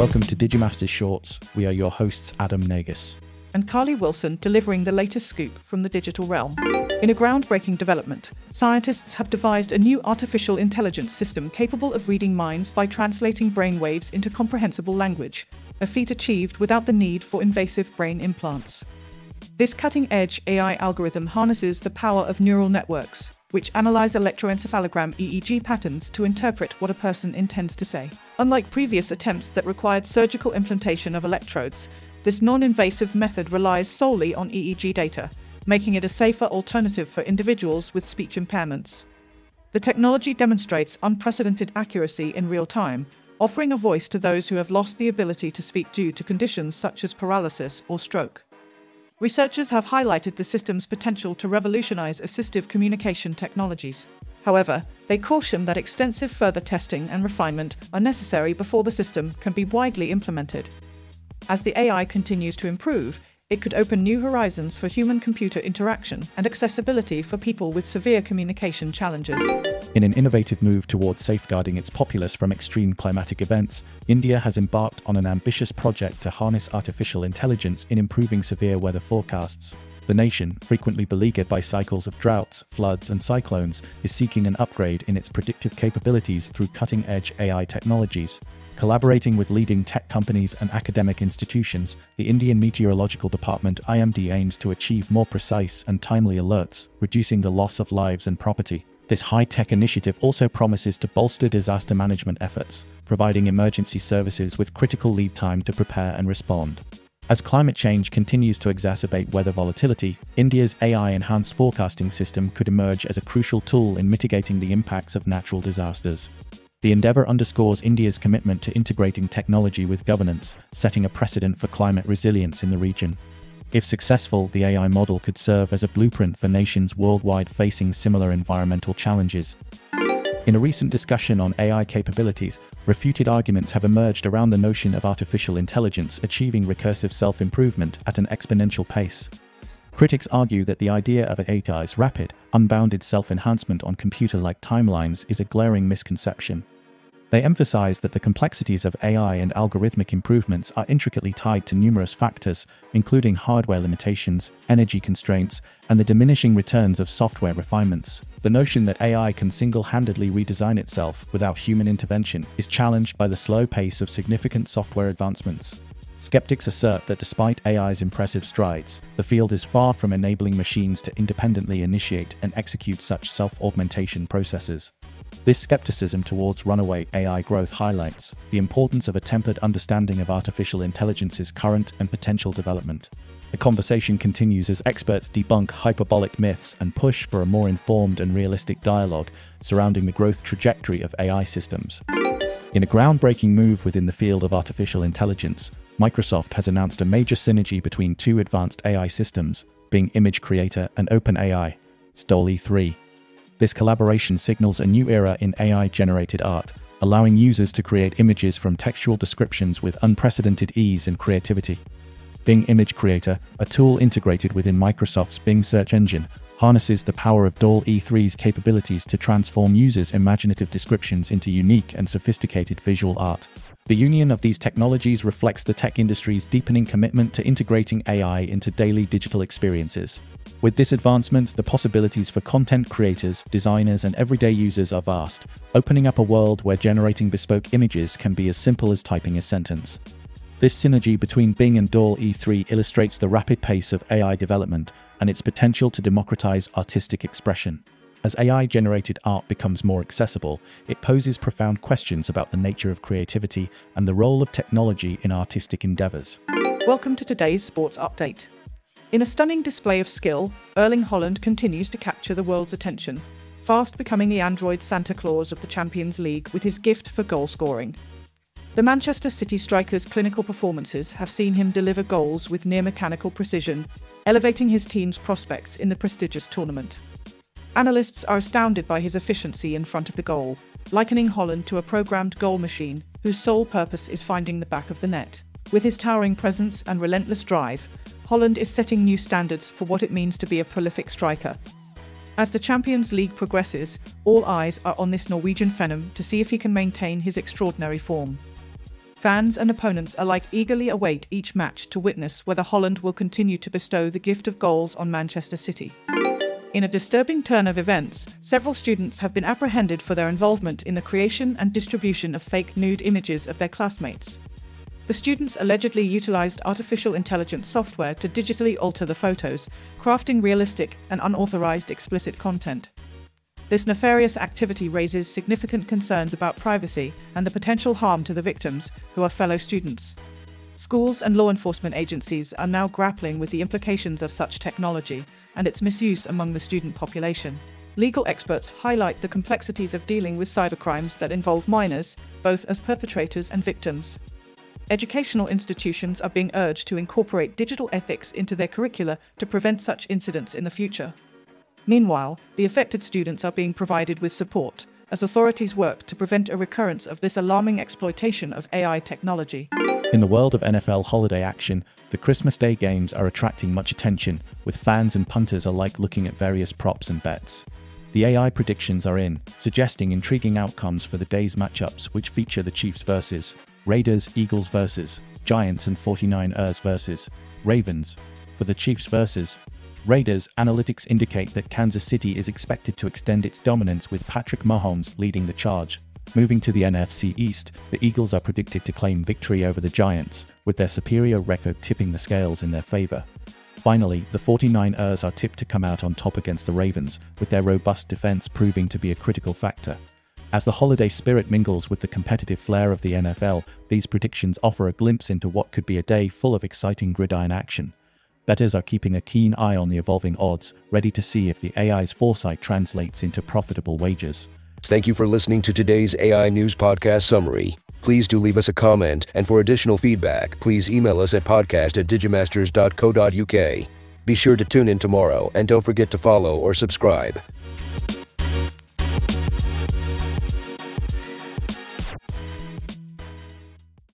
Welcome to Digimasters Shorts. We are your hosts, Adam Nagus. and Carly Wilson delivering the latest scoop from the digital realm. In a groundbreaking development, scientists have devised a new artificial intelligence system capable of reading minds by translating brainwaves into comprehensible language, a feat achieved without the need for invasive brain implants. This cutting edge AI algorithm harnesses the power of neural networks, which analyze electroencephalogram EEG patterns to interpret what a person intends to say. Unlike previous attempts that required surgical implantation of electrodes, this non invasive method relies solely on EEG data, making it a safer alternative for individuals with speech impairments. The technology demonstrates unprecedented accuracy in real time, offering a voice to those who have lost the ability to speak due to conditions such as paralysis or stroke. Researchers have highlighted the system's potential to revolutionize assistive communication technologies. However, they caution that extensive further testing and refinement are necessary before the system can be widely implemented. As the AI continues to improve, it could open new horizons for human computer interaction and accessibility for people with severe communication challenges. In an innovative move towards safeguarding its populace from extreme climatic events, India has embarked on an ambitious project to harness artificial intelligence in improving severe weather forecasts. The nation, frequently beleaguered by cycles of droughts, floods, and cyclones, is seeking an upgrade in its predictive capabilities through cutting edge AI technologies. Collaborating with leading tech companies and academic institutions, the Indian Meteorological Department IMD aims to achieve more precise and timely alerts, reducing the loss of lives and property. This high tech initiative also promises to bolster disaster management efforts, providing emergency services with critical lead time to prepare and respond. As climate change continues to exacerbate weather volatility, India's AI enhanced forecasting system could emerge as a crucial tool in mitigating the impacts of natural disasters. The endeavour underscores India's commitment to integrating technology with governance, setting a precedent for climate resilience in the region. If successful, the AI model could serve as a blueprint for nations worldwide facing similar environmental challenges. In a recent discussion on AI capabilities, refuted arguments have emerged around the notion of artificial intelligence achieving recursive self improvement at an exponential pace. Critics argue that the idea of an AI's rapid, unbounded self enhancement on computer like timelines is a glaring misconception. They emphasize that the complexities of AI and algorithmic improvements are intricately tied to numerous factors, including hardware limitations, energy constraints, and the diminishing returns of software refinements. The notion that AI can single handedly redesign itself without human intervention is challenged by the slow pace of significant software advancements. Skeptics assert that despite AI's impressive strides, the field is far from enabling machines to independently initiate and execute such self augmentation processes. This skepticism towards runaway AI growth highlights the importance of a tempered understanding of artificial intelligence's current and potential development. The conversation continues as experts debunk hyperbolic myths and push for a more informed and realistic dialogue surrounding the growth trajectory of AI systems. In a groundbreaking move within the field of artificial intelligence, Microsoft has announced a major synergy between two advanced AI systems, Bing Image Creator and OpenAI's DALL-E 3. This collaboration signals a new era in AI generated art, allowing users to create images from textual descriptions with unprecedented ease and creativity. Bing Image Creator, a tool integrated within Microsoft's Bing search engine, harnesses the power of DALL-E 3's capabilities to transform users' imaginative descriptions into unique and sophisticated visual art. The union of these technologies reflects the tech industry's deepening commitment to integrating AI into daily digital experiences. With this advancement, the possibilities for content creators, designers, and everyday users are vast, opening up a world where generating bespoke images can be as simple as typing a sentence. This synergy between Bing and DALL-E 3 illustrates the rapid pace of AI development and its potential to democratize artistic expression. As AI generated art becomes more accessible, it poses profound questions about the nature of creativity and the role of technology in artistic endeavors. Welcome to today's sports update. In a stunning display of skill, Erling Haaland continues to capture the world's attention, fast becoming the android Santa Claus of the Champions League with his gift for goal scoring. The Manchester City striker's clinical performances have seen him deliver goals with near mechanical precision, elevating his team's prospects in the prestigious tournament. Analysts are astounded by his efficiency in front of the goal, likening Haaland to a programmed goal machine whose sole purpose is finding the back of the net. With his towering presence and relentless drive, Haaland is setting new standards for what it means to be a prolific striker. As the Champions League progresses, all eyes are on this Norwegian phenom to see if he can maintain his extraordinary form. Fans and opponents alike eagerly await each match to witness whether Haaland will continue to bestow the gift of goals on Manchester City. In a disturbing turn of events, several students have been apprehended for their involvement in the creation and distribution of fake nude images of their classmates. The students allegedly utilized artificial intelligence software to digitally alter the photos, crafting realistic and unauthorized explicit content. This nefarious activity raises significant concerns about privacy and the potential harm to the victims, who are fellow students. Schools and law enforcement agencies are now grappling with the implications of such technology and its misuse among the student population. Legal experts highlight the complexities of dealing with cybercrimes that involve minors, both as perpetrators and victims. Educational institutions are being urged to incorporate digital ethics into their curricula to prevent such incidents in the future. Meanwhile, the affected students are being provided with support as authorities work to prevent a recurrence of this alarming exploitation of AI technology. In the world of NFL holiday action, the Christmas Day games are attracting much attention, with fans and punters alike looking at various props and bets. The AI predictions are in, suggesting intriguing outcomes for the day's matchups, which feature the Chiefs versus Raiders, Eagles versus Giants, and 49ers versus Ravens. For the Chiefs versus Raiders, analytics indicate that Kansas City is expected to extend its dominance with Patrick Mahomes leading the charge. Moving to the NFC East, the Eagles are predicted to claim victory over the Giants, with their superior record tipping the scales in their favor. Finally, the 49ers are tipped to come out on top against the Ravens, with their robust defense proving to be a critical factor. As the holiday spirit mingles with the competitive flair of the NFL, these predictions offer a glimpse into what could be a day full of exciting gridiron action. Bettors are keeping a keen eye on the evolving odds, ready to see if the AI's foresight translates into profitable wagers. Thank you for listening to today's AI News Podcast Summary. Please do leave us a comment, and for additional feedback, please email us at podcast at digimasters.co.uk. Be sure to tune in tomorrow, and don't forget to follow or subscribe.